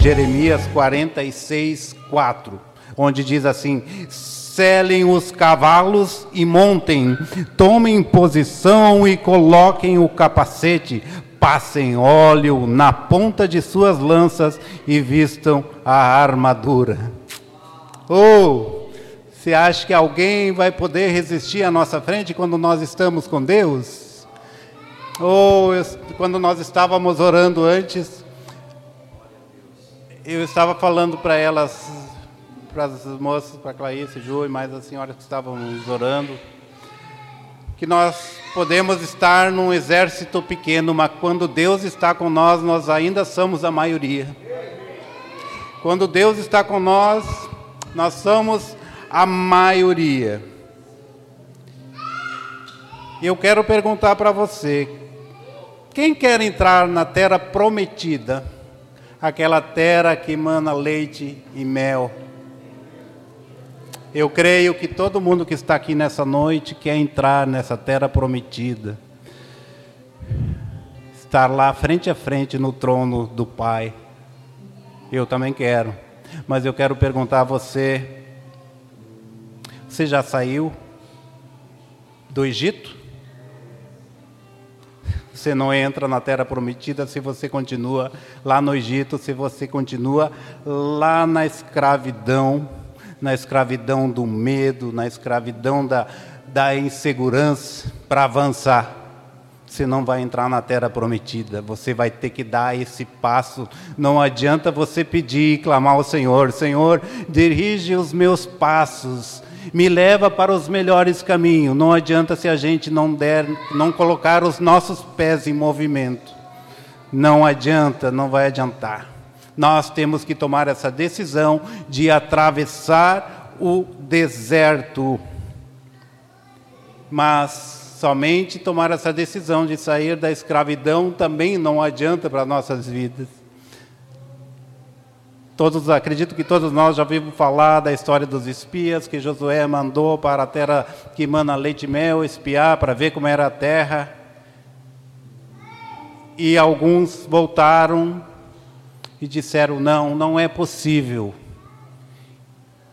Jeremias 46, 4, onde diz assim: selem os cavalos e montem, tomem posição e coloquem o capacete, passem óleo na ponta de suas lanças e vistam a armadura. Oh, você acha que alguém vai poder resistir à nossa frente quando nós estamos com Deus? Ou oh, quando nós estávamos orando antes, eu estava falando para elas, para as moças, para a Clarice, Ju e mais as senhoras que estavam orando, que nós podemos estar num exército pequeno, mas quando Deus está com nós, nós ainda somos a maioria. Quando Deus está com nós, nós somos a maioria. Eu quero perguntar para você: quem quer entrar na terra prometida, aquela terra que emana leite e mel? Eu creio que todo mundo que está aqui nessa noite quer entrar nessa terra prometida. Estar lá frente a frente no trono do Pai. Eu também quero. Mas eu quero perguntar a você: você já saiu do Egito? Você não entra na terra prometida se você continua lá no Egito, se você continua lá na escravidão na escravidão do medo, na escravidão da, da insegurança, para avançar. Você não vai entrar na terra prometida, você vai ter que dar esse passo. Não adianta você pedir e clamar ao Senhor: Senhor, dirige os meus passos, me leva para os melhores caminhos. Não adianta se a gente não der, não colocar os nossos pés em movimento. Não adianta, não vai adiantar nós temos que tomar essa decisão de atravessar o deserto. Mas somente tomar essa decisão de sair da escravidão também não adianta para nossas vidas. Todos, acredito que todos nós já vimos falar da história dos espias que Josué mandou para a terra que mana leite e mel espiar para ver como era a terra. E alguns voltaram e disseram: não, não é possível.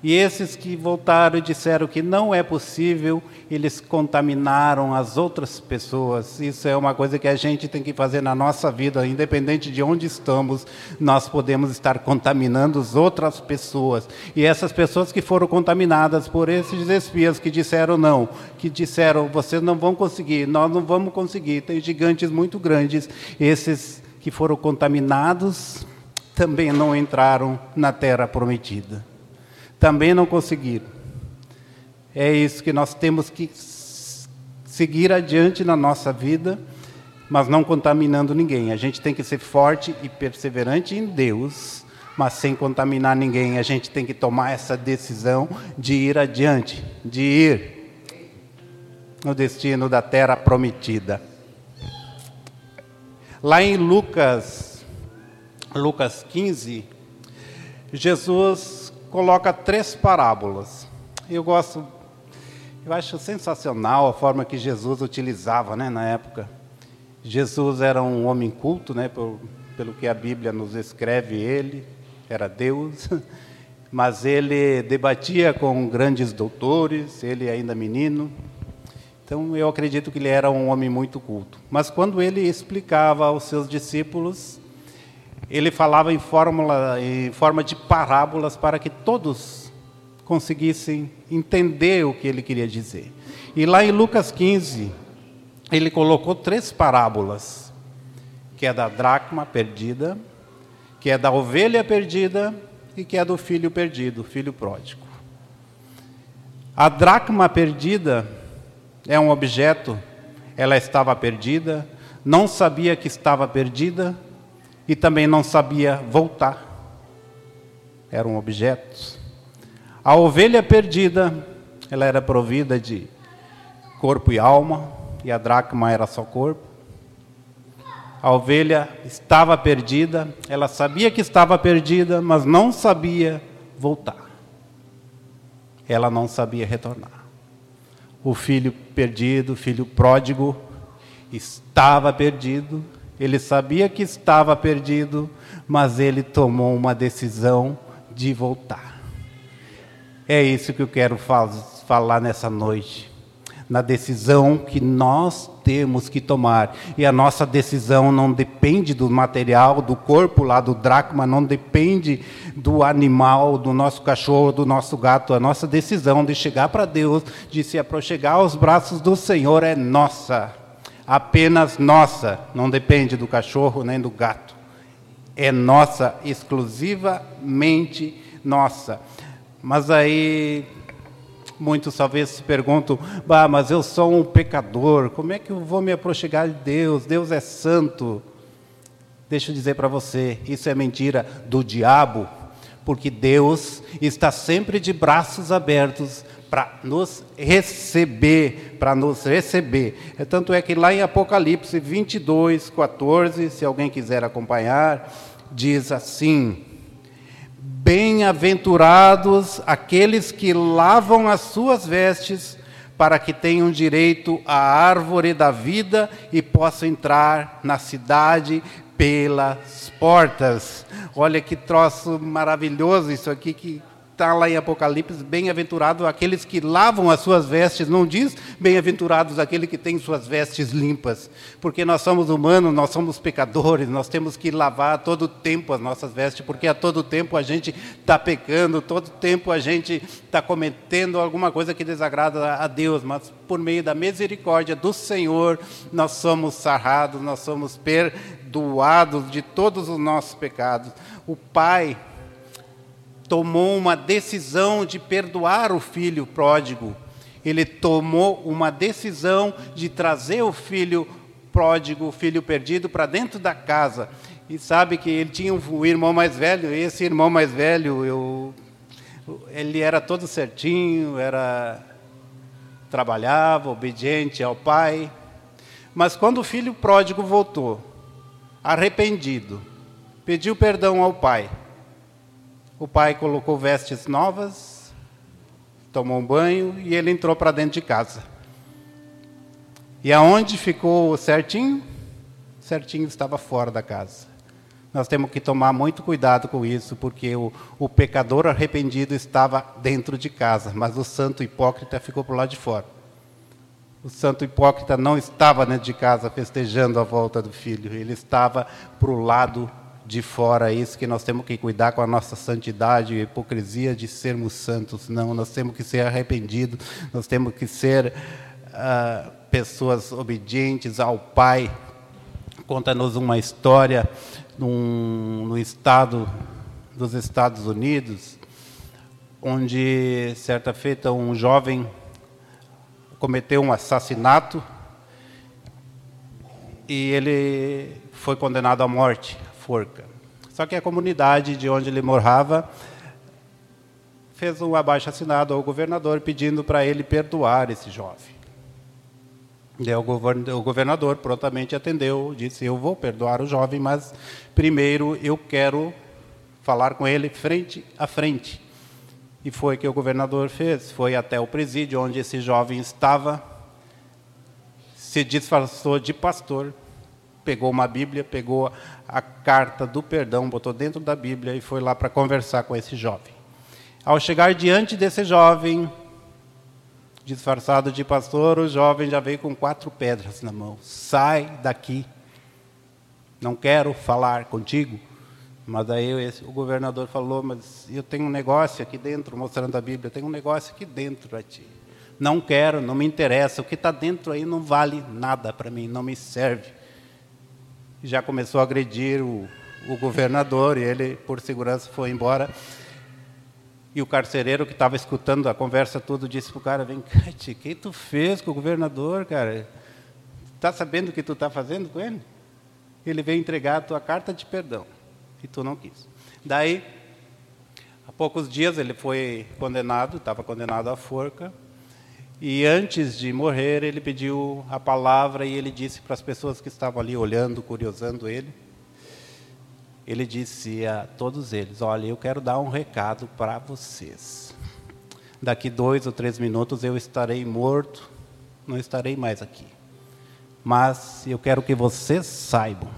E esses que voltaram e disseram que não é possível, eles contaminaram as outras pessoas. Isso é uma coisa que a gente tem que fazer na nossa vida, independente de onde estamos, nós podemos estar contaminando as outras pessoas. E essas pessoas que foram contaminadas por esses espias que disseram não, que disseram vocês não vão conseguir, nós não vamos conseguir, tem gigantes muito grandes, esses que foram contaminados também não entraram na terra prometida. Também não conseguiram. É isso que nós temos que seguir adiante na nossa vida, mas não contaminando ninguém. A gente tem que ser forte e perseverante em Deus, mas sem contaminar ninguém. A gente tem que tomar essa decisão de ir adiante, de ir no destino da terra prometida. Lá em Lucas Lucas 15, Jesus coloca três parábolas. Eu gosto, eu acho sensacional a forma que Jesus utilizava, né, na época. Jesus era um homem culto, né, por, pelo que a Bíblia nos escreve, ele era Deus, mas ele debatia com grandes doutores, ele ainda menino. Então eu acredito que ele era um homem muito culto. Mas quando ele explicava aos seus discípulos, ele falava em, fórmula, em forma de parábolas para que todos conseguissem entender o que ele queria dizer. E lá em Lucas 15, ele colocou três parábolas, que é da dracma perdida, que é da ovelha perdida e que é do filho perdido, filho pródigo. A dracma perdida é um objeto, ela estava perdida, não sabia que estava perdida, e também não sabia voltar. Eram objetos. A ovelha perdida, ela era provida de corpo e alma, e a dracma era só corpo. A ovelha estava perdida, ela sabia que estava perdida, mas não sabia voltar. Ela não sabia retornar. O filho perdido, o filho pródigo, estava perdido, Ele sabia que estava perdido, mas ele tomou uma decisão de voltar. É isso que eu quero falar nessa noite. Na decisão que nós temos que tomar. E a nossa decisão não depende do material, do corpo lá do dracma, não depende do animal, do nosso cachorro, do nosso gato. A nossa decisão de chegar para Deus, de se aproximar aos braços do Senhor é nossa. Apenas nossa. Não depende do cachorro nem do gato. É nossa, exclusivamente nossa. Mas aí Muitos talvez se perguntam, bah, mas eu sou um pecador, como é que eu vou me aproximar de Deus? Deus é santo. Deixa eu dizer para você, isso é mentira do diabo, porque Deus está sempre de braços abertos para nos receber, para nos receber. É, tanto é que lá em Apocalipse 22, 14, se alguém quiser acompanhar, diz assim: Bem-aventurados aqueles que lavam as suas vestes, para que tenham direito à árvore da vida e possam entrar na cidade pelas portas. Olha que troço maravilhoso isso aqui que está lá em Apocalipse, bem-aventurado aqueles que lavam as suas vestes, não diz bem-aventurados aquele que tem suas vestes limpas, porque nós somos humanos, nós somos pecadores, nós temos que lavar todo o tempo as nossas vestes, porque a todo tempo a gente está pecando, todo tempo a gente está cometendo alguma coisa que desagrada a Deus, mas por meio da misericórdia do Senhor, nós somos sarrados, nós somos perdoados de todos os nossos pecados. O Pai tomou uma decisão de perdoar o filho pródigo. Ele tomou uma decisão de trazer o filho pródigo, o filho perdido, para dentro da casa. E sabe que ele tinha um irmão mais velho, esse irmão mais velho, eu, ele era todo certinho, era trabalhava, obediente ao pai. Mas quando o filho pródigo voltou, arrependido, pediu perdão ao pai, o pai colocou vestes novas, tomou um banho e ele entrou para dentro de casa. E aonde ficou certinho? Certinho estava fora da casa. Nós temos que tomar muito cuidado com isso, porque o, o pecador arrependido estava dentro de casa, mas o santo hipócrita ficou por lá de fora. O santo hipócrita não estava dentro de casa festejando a volta do filho, ele estava para o lado de fora isso que nós temos que cuidar com a nossa santidade e hipocrisia de sermos santos. Não, nós temos que ser arrependidos, nós temos que ser uh, pessoas obedientes ao Pai. Conta-nos uma história num, no estado dos Estados Unidos, onde certa feita um jovem cometeu um assassinato e ele foi condenado à morte forca. Só que a comunidade de onde ele morava fez um abaixo assinado ao governador pedindo para ele perdoar esse jovem. E o governador prontamente atendeu, disse: Eu vou perdoar o jovem, mas primeiro eu quero falar com ele frente a frente. E foi o que o governador fez: foi até o presídio onde esse jovem estava, se disfarçou de pastor, pegou uma Bíblia, pegou a carta do perdão, botou dentro da Bíblia e foi lá para conversar com esse jovem. Ao chegar diante desse jovem, disfarçado de pastor, o jovem já veio com quatro pedras na mão. Sai daqui. Não quero falar contigo. Mas aí esse, o governador falou, mas eu tenho um negócio aqui dentro, mostrando a Bíblia, tenho um negócio aqui dentro para ti. Não quero, não me interessa, o que está dentro aí não vale nada para mim, não me serve já começou a agredir o, o governador e ele, por segurança, foi embora. E o carcereiro que estava escutando a conversa tudo disse para o cara, vem cá, o que tu fez com o governador, cara? Está sabendo o que tu está fazendo com ele? Ele veio entregar a tua carta de perdão e tu não quis. Daí, há poucos dias ele foi condenado, estava condenado à forca, e antes de morrer, ele pediu a palavra e ele disse para as pessoas que estavam ali olhando, curiosando ele, ele disse a todos eles: Olha, eu quero dar um recado para vocês. Daqui dois ou três minutos eu estarei morto, não estarei mais aqui. Mas eu quero que vocês saibam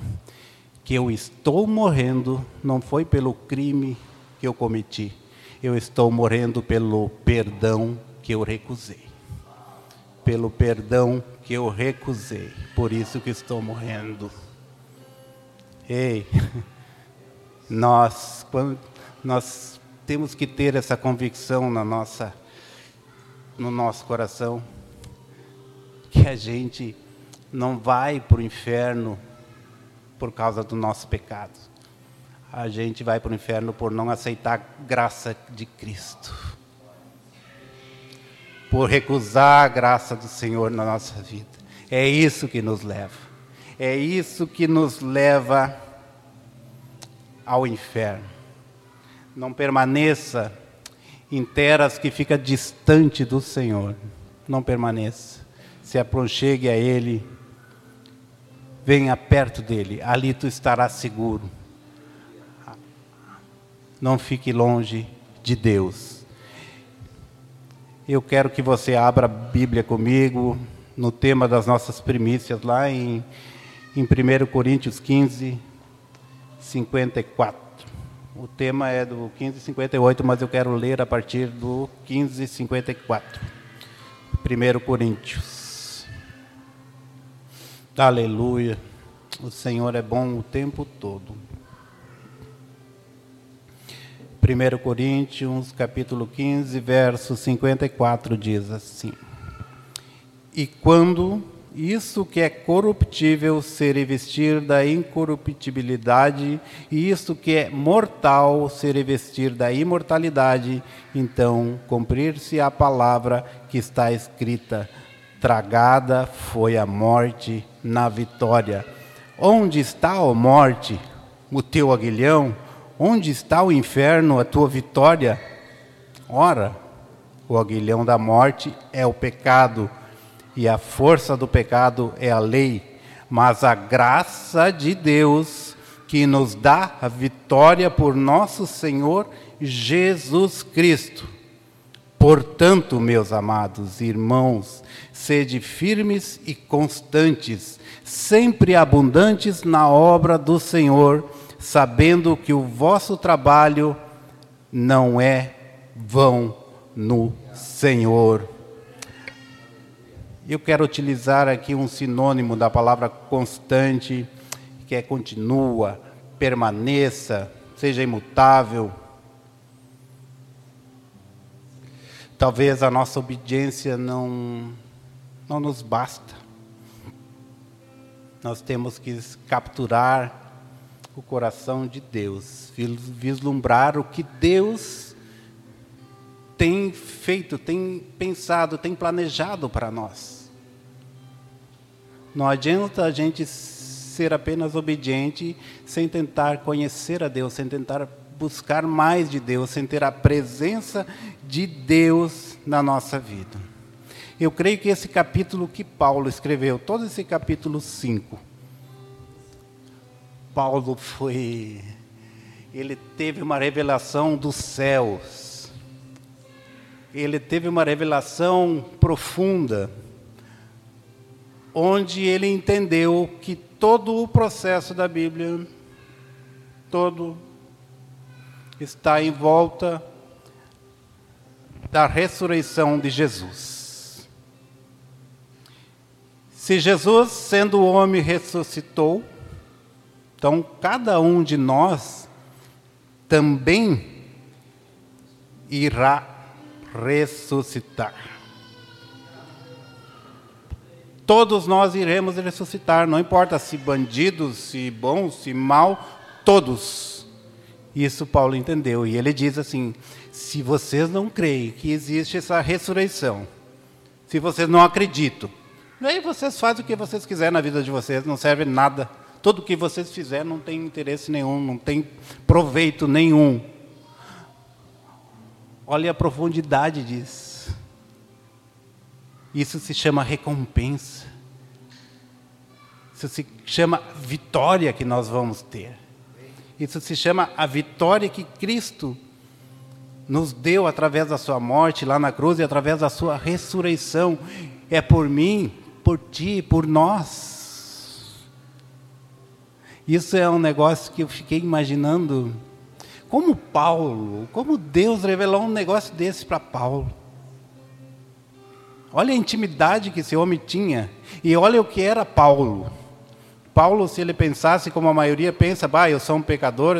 que eu estou morrendo não foi pelo crime que eu cometi, eu estou morrendo pelo perdão que eu recusei. Pelo perdão que eu recusei. Por isso que estou morrendo. Ei, nós, quando, nós temos que ter essa convicção na nossa, no nosso coração que a gente não vai para o inferno por causa do nosso pecado. A gente vai para o inferno por não aceitar a graça de Cristo. Por recusar a graça do Senhor na nossa vida. É isso que nos leva. É isso que nos leva ao inferno. Não permaneça em terras que fica distante do Senhor. Não permaneça. Se aproxime a Ele venha perto dele, ali tu estarás seguro. Não fique longe de Deus. Eu quero que você abra a Bíblia comigo no tema das nossas primícias, lá em, em 1 Coríntios 15, 54. O tema é do 15, 58, mas eu quero ler a partir do 15, 54. 1 Coríntios. Aleluia. O Senhor é bom o tempo todo. 1 Coríntios, capítulo 15, verso 54 diz assim: E quando isso que é corruptível se revestir da incorruptibilidade, e isso que é mortal se revestir da imortalidade, então cumprir-se a palavra que está escrita: tragada foi a morte na vitória. Onde está, ó morte, o teu aguilhão? Onde está o inferno, a tua vitória? Ora, o aguilhão da morte é o pecado, e a força do pecado é a lei, mas a graça de Deus que nos dá a vitória por nosso Senhor Jesus Cristo. Portanto, meus amados irmãos, sede firmes e constantes, sempre abundantes na obra do Senhor, sabendo que o vosso trabalho não é vão no Senhor. Eu quero utilizar aqui um sinônimo da palavra constante, que é continua, permaneça, seja imutável. Talvez a nossa obediência não não nos basta. Nós temos que capturar o coração de Deus, vislumbrar o que Deus tem feito, tem pensado, tem planejado para nós. Não adianta a gente ser apenas obediente sem tentar conhecer a Deus, sem tentar buscar mais de Deus, sem ter a presença de Deus na nossa vida. Eu creio que esse capítulo que Paulo escreveu, todo esse capítulo 5, Paulo foi. Ele teve uma revelação dos céus. Ele teve uma revelação profunda, onde ele entendeu que todo o processo da Bíblia, todo, está em volta da ressurreição de Jesus. Se Jesus, sendo homem, ressuscitou, então cada um de nós também irá ressuscitar. Todos nós iremos ressuscitar, não importa se bandidos, se bons, se mal, todos. Isso Paulo entendeu e ele diz assim: se vocês não creem que existe essa ressurreição, se vocês não acreditam, Aí vocês fazem o que vocês quiserem na vida de vocês, não serve nada. Tudo que vocês fizerem não tem interesse nenhum, não tem proveito nenhum. Olha a profundidade disso. Isso se chama recompensa. Isso se chama vitória que nós vamos ter. Isso se chama a vitória que Cristo nos deu através da sua morte lá na cruz e através da sua ressurreição. É por mim, por ti, por nós. Isso é um negócio que eu fiquei imaginando. Como Paulo, como Deus revelou um negócio desse para Paulo. Olha a intimidade que esse homem tinha. E olha o que era Paulo. Paulo, se ele pensasse como a maioria pensa, bah, eu sou um pecador,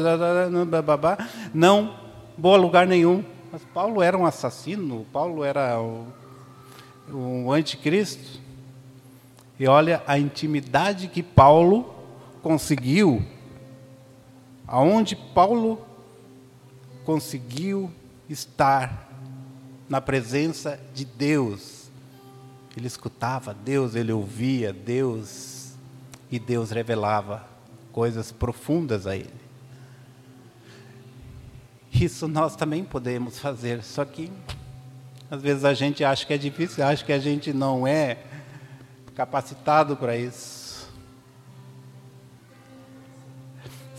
não vou a lugar nenhum. Mas Paulo era um assassino, Paulo era o, o anticristo. E olha a intimidade que Paulo conseguiu, aonde Paulo conseguiu estar na presença de Deus. Ele escutava Deus, ele ouvia Deus, e Deus revelava coisas profundas a ele. Isso nós também podemos fazer, só que às vezes a gente acha que é difícil, acha que a gente não é capacitado para isso.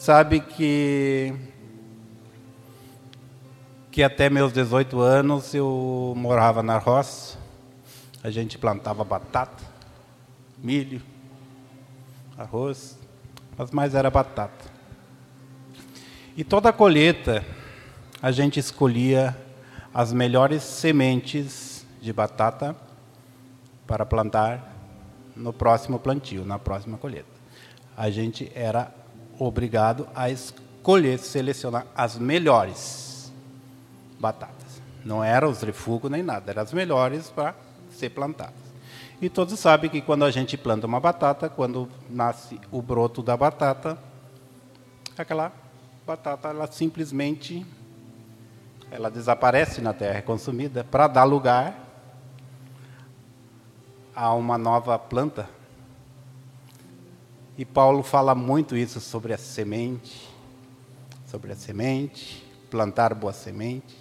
Sabe que que até meus 18 anos eu morava na roça. A gente plantava batata, milho, arroz, mas mais era batata. E toda a colheita a gente escolhia as melhores sementes de batata para plantar no próximo plantio, na próxima colheita. A gente era obrigado a escolher, selecionar as melhores batatas. Não eram os refugos nem nada, eram as melhores para ser plantadas. E todos sabem que quando a gente planta uma batata, quando nasce o broto da batata, aquela batata ela simplesmente ela desaparece na terra, é consumida, para dar lugar a uma nova planta. E Paulo fala muito isso sobre a semente, sobre a semente, plantar boas sementes.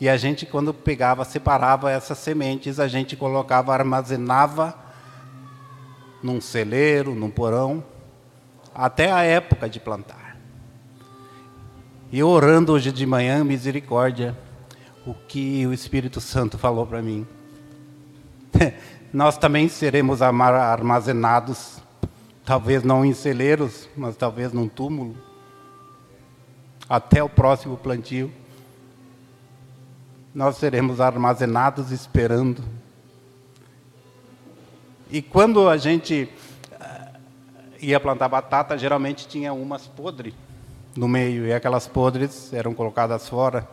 E a gente, quando pegava, separava essas sementes, a gente colocava, armazenava num celeiro, num porão, até a época de plantar. E orando hoje de manhã, misericórdia, o que o Espírito Santo falou para mim. Nós também seremos armazenados, talvez não em celeiros, mas talvez num túmulo, até o próximo plantio. Nós seremos armazenados esperando. E quando a gente eh, ia plantar batata, geralmente tinha umas podres no meio e aquelas podres eram colocadas fora.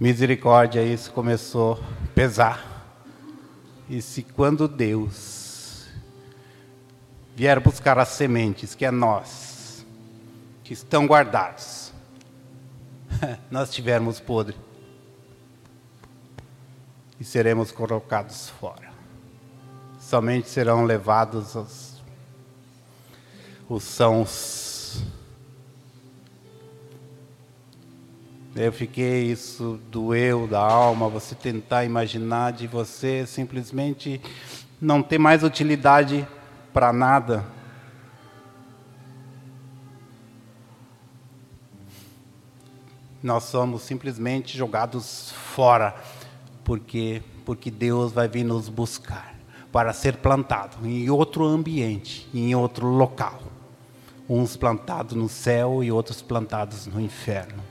Misericórdia, isso começou a pesar. E se quando Deus vier buscar as sementes, que é nós, que estão guardados, nós tivermos podre. E seremos colocados fora. Somente serão levados os, os sãos. Eu fiquei, isso doeu da alma, você tentar imaginar de você simplesmente não ter mais utilidade para nada. Nós somos simplesmente jogados fora, porque porque Deus vai vir nos buscar para ser plantado em outro ambiente, em outro local. Uns plantados no céu e outros plantados no inferno.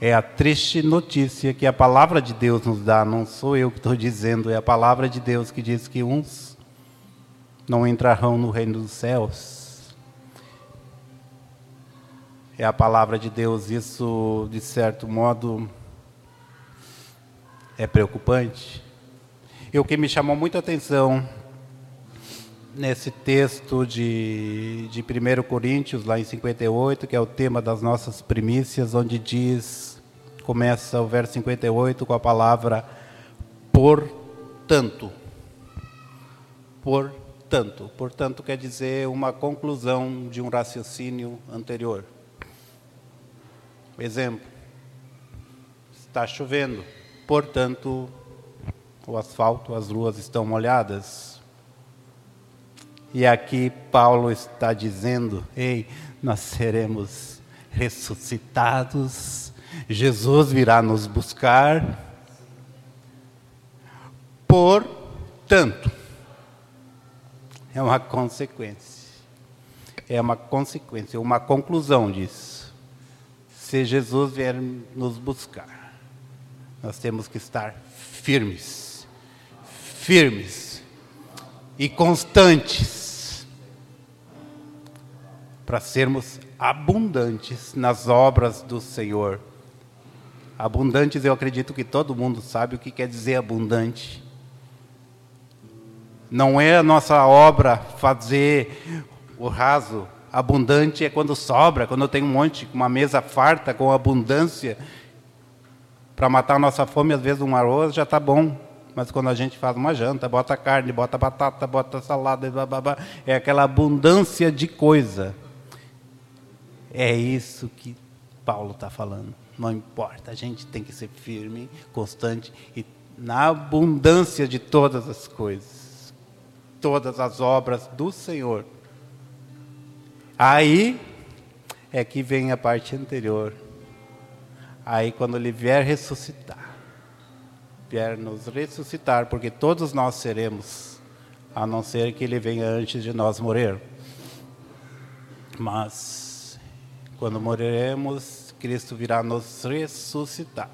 É a triste notícia que a palavra de Deus nos dá, não sou eu que estou dizendo, é a palavra de Deus que diz que uns não entrarão no reino dos céus. É a palavra de Deus, isso de certo modo é preocupante. E o que me chamou muita atenção nesse texto de, de 1 Coríntios, lá em 58, que é o tema das nossas primícias, onde diz começa o verso 58 com a palavra portanto. Portanto. Portanto quer dizer uma conclusão de um raciocínio anterior. Exemplo: está chovendo, portanto, o asfalto, as ruas estão molhadas. E aqui Paulo está dizendo: ei, nós seremos ressuscitados Jesus virá nos buscar. Portanto, É uma consequência. É uma consequência, uma conclusão disso. Se Jesus vier nos buscar, nós temos que estar firmes. Firmes e constantes para sermos abundantes nas obras do Senhor. Abundantes, eu acredito que todo mundo sabe o que quer dizer abundante. Não é a nossa obra fazer o raso. Abundante é quando sobra, quando tenho um monte, uma mesa farta com abundância. Para matar a nossa fome, às vezes um arroz já está bom. Mas quando a gente faz uma janta, bota carne, bota batata, bota salada, blá, blá, blá, é aquela abundância de coisa. É isso que Paulo está falando. Não importa, a gente tem que ser firme, constante e na abundância de todas as coisas, todas as obras do Senhor. Aí é que vem a parte anterior. Aí quando ele vier ressuscitar, vier nos ressuscitar, porque todos nós seremos, a não ser que ele venha antes de nós morrer. Mas quando morreremos, Cristo virá nos ressuscitar.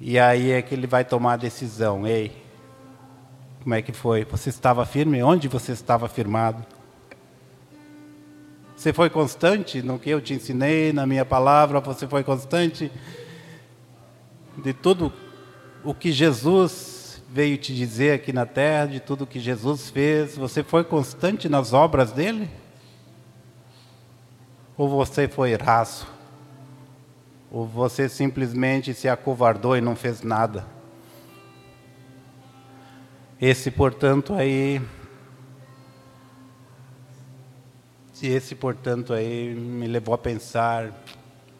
E aí é que ele vai tomar a decisão. Ei, como é que foi? Você estava firme? Onde você estava firmado? Você foi constante no que eu te ensinei, na minha palavra? Você foi constante de tudo o que Jesus veio te dizer aqui na terra, de tudo que Jesus fez? Você foi constante nas obras dele? Ou você foi raso? Ou você simplesmente se acovardou e não fez nada? Esse, portanto, aí Esse, portanto, aí me levou a pensar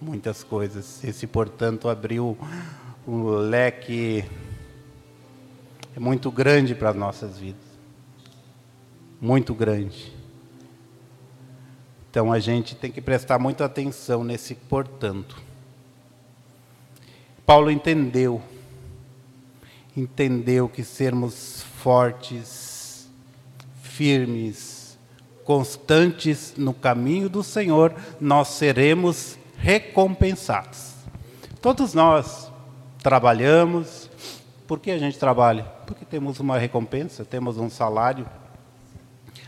muitas coisas. Esse, portanto, abriu um leque muito grande para as nossas vidas. Muito grande. Então a gente tem que prestar muita atenção nesse portanto. Paulo entendeu, entendeu que sermos fortes, firmes, constantes no caminho do Senhor, nós seremos recompensados. Todos nós trabalhamos. Por que a gente trabalha? Porque temos uma recompensa, temos um salário.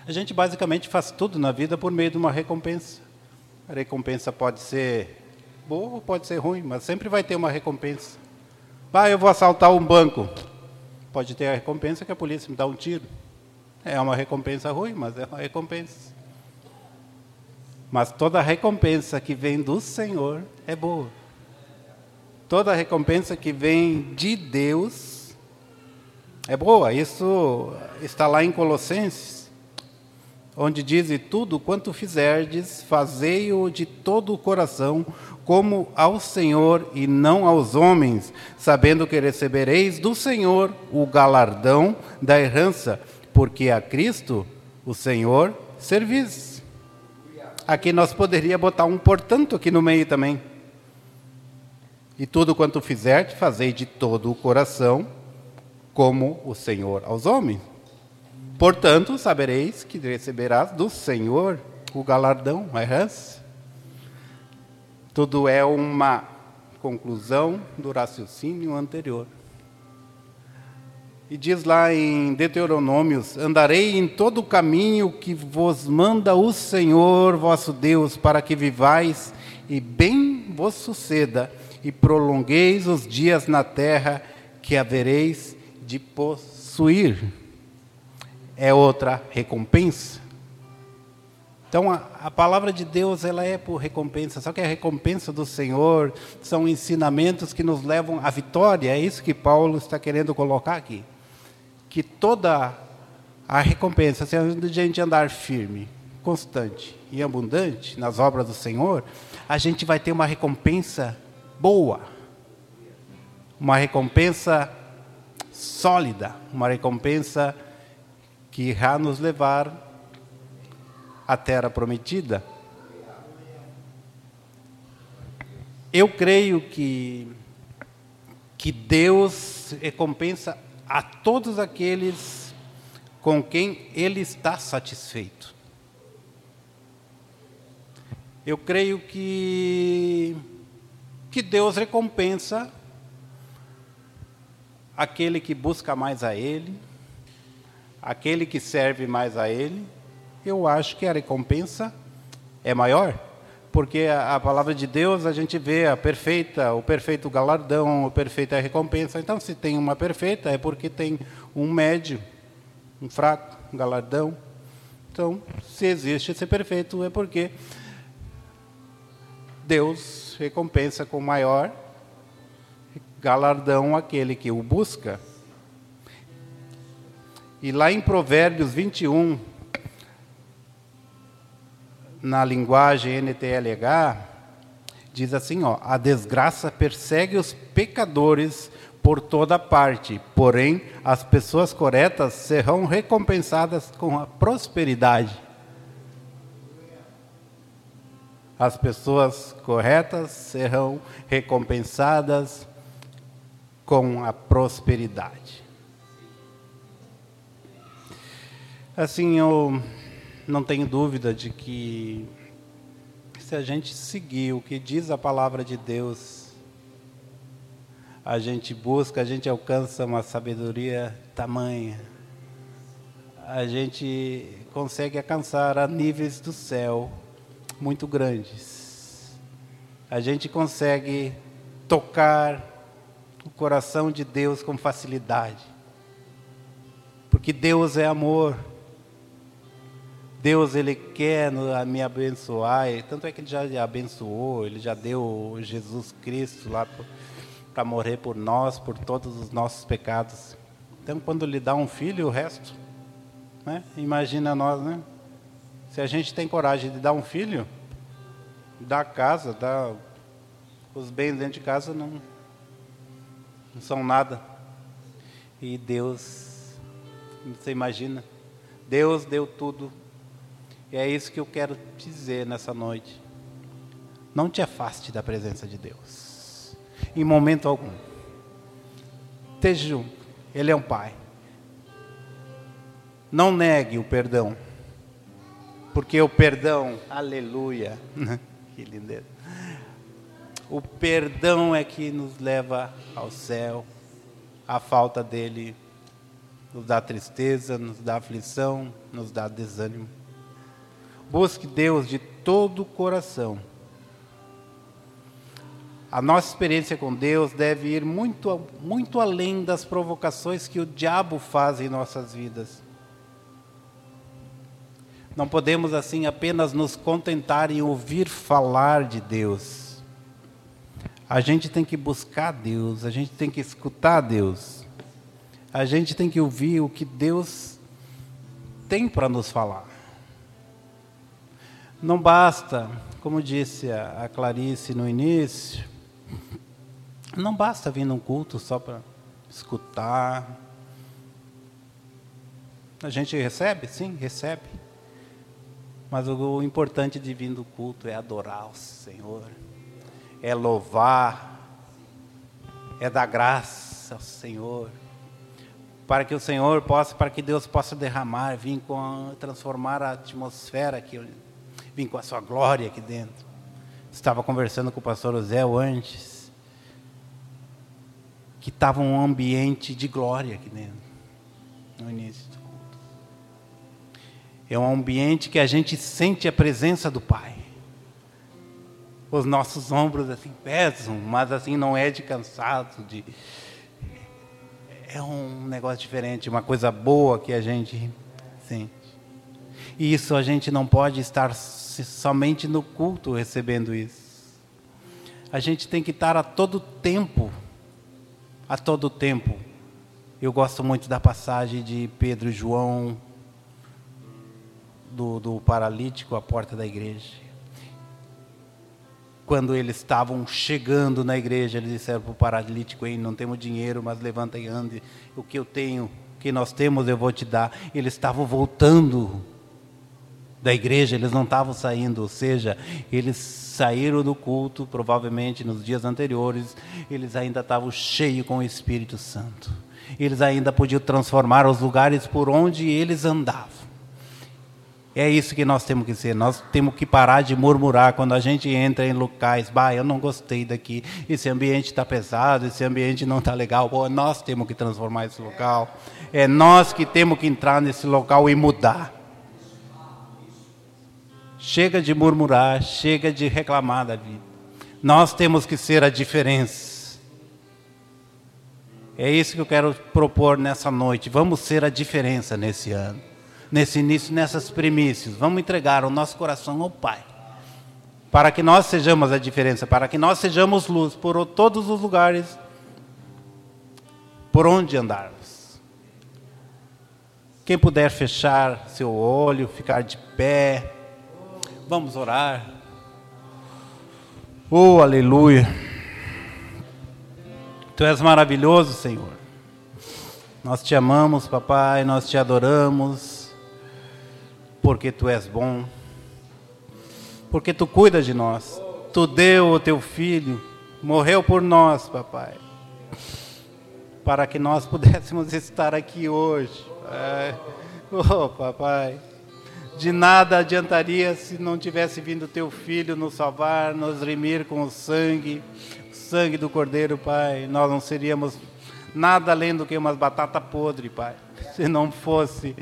A gente basicamente faz tudo na vida por meio de uma recompensa. A recompensa pode ser boa ou pode ser ruim, mas sempre vai ter uma recompensa. Ah, eu vou assaltar um banco. Pode ter a recompensa que a polícia me dá um tiro. É uma recompensa ruim, mas é uma recompensa. Mas toda recompensa que vem do Senhor é boa. Toda recompensa que vem de Deus é boa. Isso está lá em Colossenses, onde diz: tudo quanto fizerdes, fazei-o de todo o coração, como ao Senhor e não aos homens, sabendo que recebereis do Senhor o galardão da herança porque a Cristo, o Senhor, servis. Aqui nós poderíamos botar um portanto aqui no meio também. E tudo quanto fizerte, fazei de todo o coração, como o Senhor aos homens. Portanto, sabereis que receberás do Senhor o galardão, a herança. Tudo é uma conclusão do raciocínio anterior. E diz lá em Deuteronômios: Andarei em todo o caminho que vos manda o Senhor vosso Deus, para que vivais e bem vos suceda, e prolongueis os dias na terra que havereis de possuir. É outra recompensa. Então a, a, palavra de Deus ela é por recompensa, só que a recompensa do Senhor são ensinamentos que nos levam à vitória. É isso que Paulo está querendo colocar aqui que toda a recompensa, se a gente andar firme, constante e abundante nas obras do Senhor, a gente vai ter uma recompensa boa, uma recompensa sólida, uma recompensa que irá nos levar à terra prometida. Eu creio que que Deus recompensa a todos aqueles com quem ele está satisfeito. Eu creio que, que Deus recompensa aquele que busca mais a Ele, aquele que serve mais a Ele. Eu acho que a recompensa é maior, porque a, a palavra de Deus a gente vê a perfeita, o perfeito galardão, a perfeita recompensa. Então, se tem uma perfeita, é porque tem um médio, um fraco, um galardão. Então, se existe esse perfeito, é porque Deus recompensa com maior galardão aquele que o busca. E lá em Provérbios 21, na linguagem NTLH, diz assim, ó: A desgraça persegue os pecadores por toda parte, porém as pessoas corretas serão recompensadas com a prosperidade. As pessoas corretas serão recompensadas com a prosperidade. Assim, eu não tenho dúvida de que se a gente seguir o que diz a palavra de Deus, a gente busca, a gente alcança uma sabedoria tamanha, a gente consegue alcançar a níveis do céu muito grandes. A gente consegue tocar o coração de Deus com facilidade. Porque Deus é amor. Deus ele quer me abençoar, tanto é que ele já abençoou, ele já deu Jesus Cristo lá para morrer por nós, por todos os nossos pecados. Então, quando lhe dá um filho, o resto, né? Imagina nós, né? Se a gente tem coragem de dar um filho, dar casa, dar os bens dentro de casa, não, não são nada. E Deus, você imagina, Deus deu tudo. E é isso que eu quero dizer nessa noite. Não te afaste da presença de Deus, em momento algum. Esteja junto, Ele é um Pai. Não negue o perdão, porque o perdão, aleluia, que lindeza. O perdão é que nos leva ao céu. A falta dele nos dá tristeza, nos dá aflição, nos dá desânimo. Busque Deus de todo o coração. A nossa experiência com Deus deve ir muito, muito além das provocações que o diabo faz em nossas vidas. Não podemos assim apenas nos contentar em ouvir falar de Deus. A gente tem que buscar Deus, a gente tem que escutar Deus. A gente tem que ouvir o que Deus tem para nos falar. Não basta, como disse a Clarice no início, não basta vir num culto só para escutar. A gente recebe? Sim, recebe. Mas o importante de vir do culto é adorar o Senhor, é louvar, é dar graça ao Senhor, para que o Senhor possa, para que Deus possa derramar, vir com transformar a atmosfera aqui, com a sua glória aqui dentro. Estava conversando com o pastor Zé antes, que estava um ambiente de glória aqui dentro, no início. É um ambiente que a gente sente a presença do Pai. Os nossos ombros assim pesam, mas assim não é de cansado, de é um negócio diferente, uma coisa boa que a gente sente. E isso a gente não pode estar somente no culto recebendo isso. A gente tem que estar a todo tempo, a todo tempo. Eu gosto muito da passagem de Pedro e João do, do paralítico à porta da igreja. Quando eles estavam chegando na igreja, eles disseram para o paralítico: Ei, não temos dinheiro, mas levanta e ande. O que eu tenho, o que nós temos, eu vou te dar. Eles estavam voltando da igreja, eles não estavam saindo, ou seja, eles saíram do culto, provavelmente nos dias anteriores, eles ainda estavam cheios com o Espírito Santo. eles ainda podiam transformar os lugares por onde eles andavam. É isso que nós temos que ser. Nós temos que parar de murmurar quando a gente entra em locais. Bah, eu não gostei daqui. Esse ambiente está pesado, esse ambiente não está legal. Pô, nós temos que transformar esse local. É nós que temos que entrar nesse local e mudar. Chega de murmurar, chega de reclamar da vida. Nós temos que ser a diferença. É isso que eu quero propor nessa noite. Vamos ser a diferença nesse ano nesse início, nessas primícias. Vamos entregar o nosso coração ao Pai. Para que nós sejamos a diferença, para que nós sejamos luz por todos os lugares por onde andarmos. Quem puder fechar seu olho, ficar de pé, vamos orar. Oh, aleluia. Tu és maravilhoso, Senhor. Nós te amamos, papai, nós te adoramos porque tu és bom, porque tu cuida de nós. Tu deu o teu filho, morreu por nós, papai, para que nós pudéssemos estar aqui hoje. Pai. Oh, papai, de nada adiantaria se não tivesse vindo teu filho nos salvar, nos remir com o sangue, o sangue do Cordeiro, Pai. Nós não seríamos nada além do que umas batata podre, Pai, se não fosse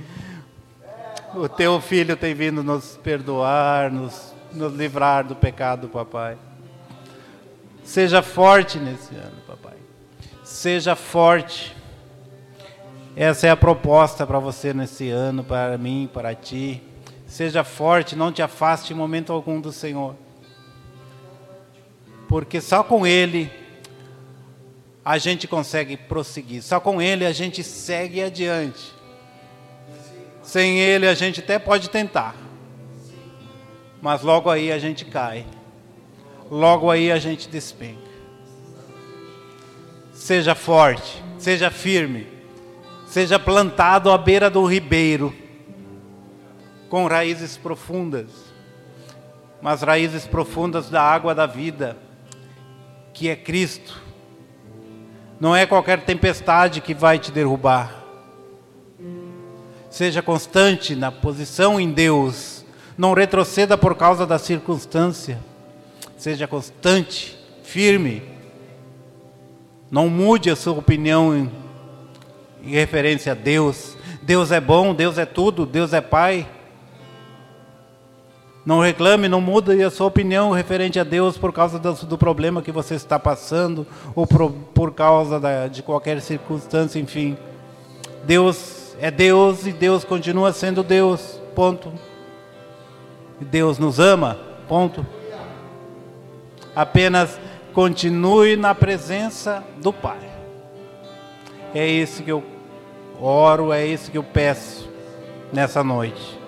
o teu filho tem vindo nos perdoar, nos, nos livrar do pecado, papai. Seja forte nesse ano, papai. Seja forte. Essa é a proposta para você nesse ano, para mim, para ti. Seja forte, não te afaste em momento algum do Senhor. Porque só com Ele a gente consegue prosseguir, só com Ele a gente segue adiante. Sem Ele a gente até pode tentar, mas logo aí a gente cai, logo aí a gente despenca. Seja forte, seja firme, seja plantado à beira do ribeiro, com raízes profundas, mas raízes profundas da água da vida, que é Cristo. Não é qualquer tempestade que vai te derrubar Seja constante na posição em Deus. Não retroceda por causa da circunstância. Seja constante, firme. Não mude a sua opinião em, em referência a Deus. Deus é bom, Deus é tudo, Deus é Pai. Não reclame, não mude a sua opinião referente a Deus por causa do, problema que você está passando ou por, por causa da, de qualquer circunstância, enfim. Deus é Deus e Deus continua sendo Deus. Ponto. Deus nos ama. Ponto. Apenas continue na presença do Pai. É isso que eu oro, é isso que eu peço nessa noite.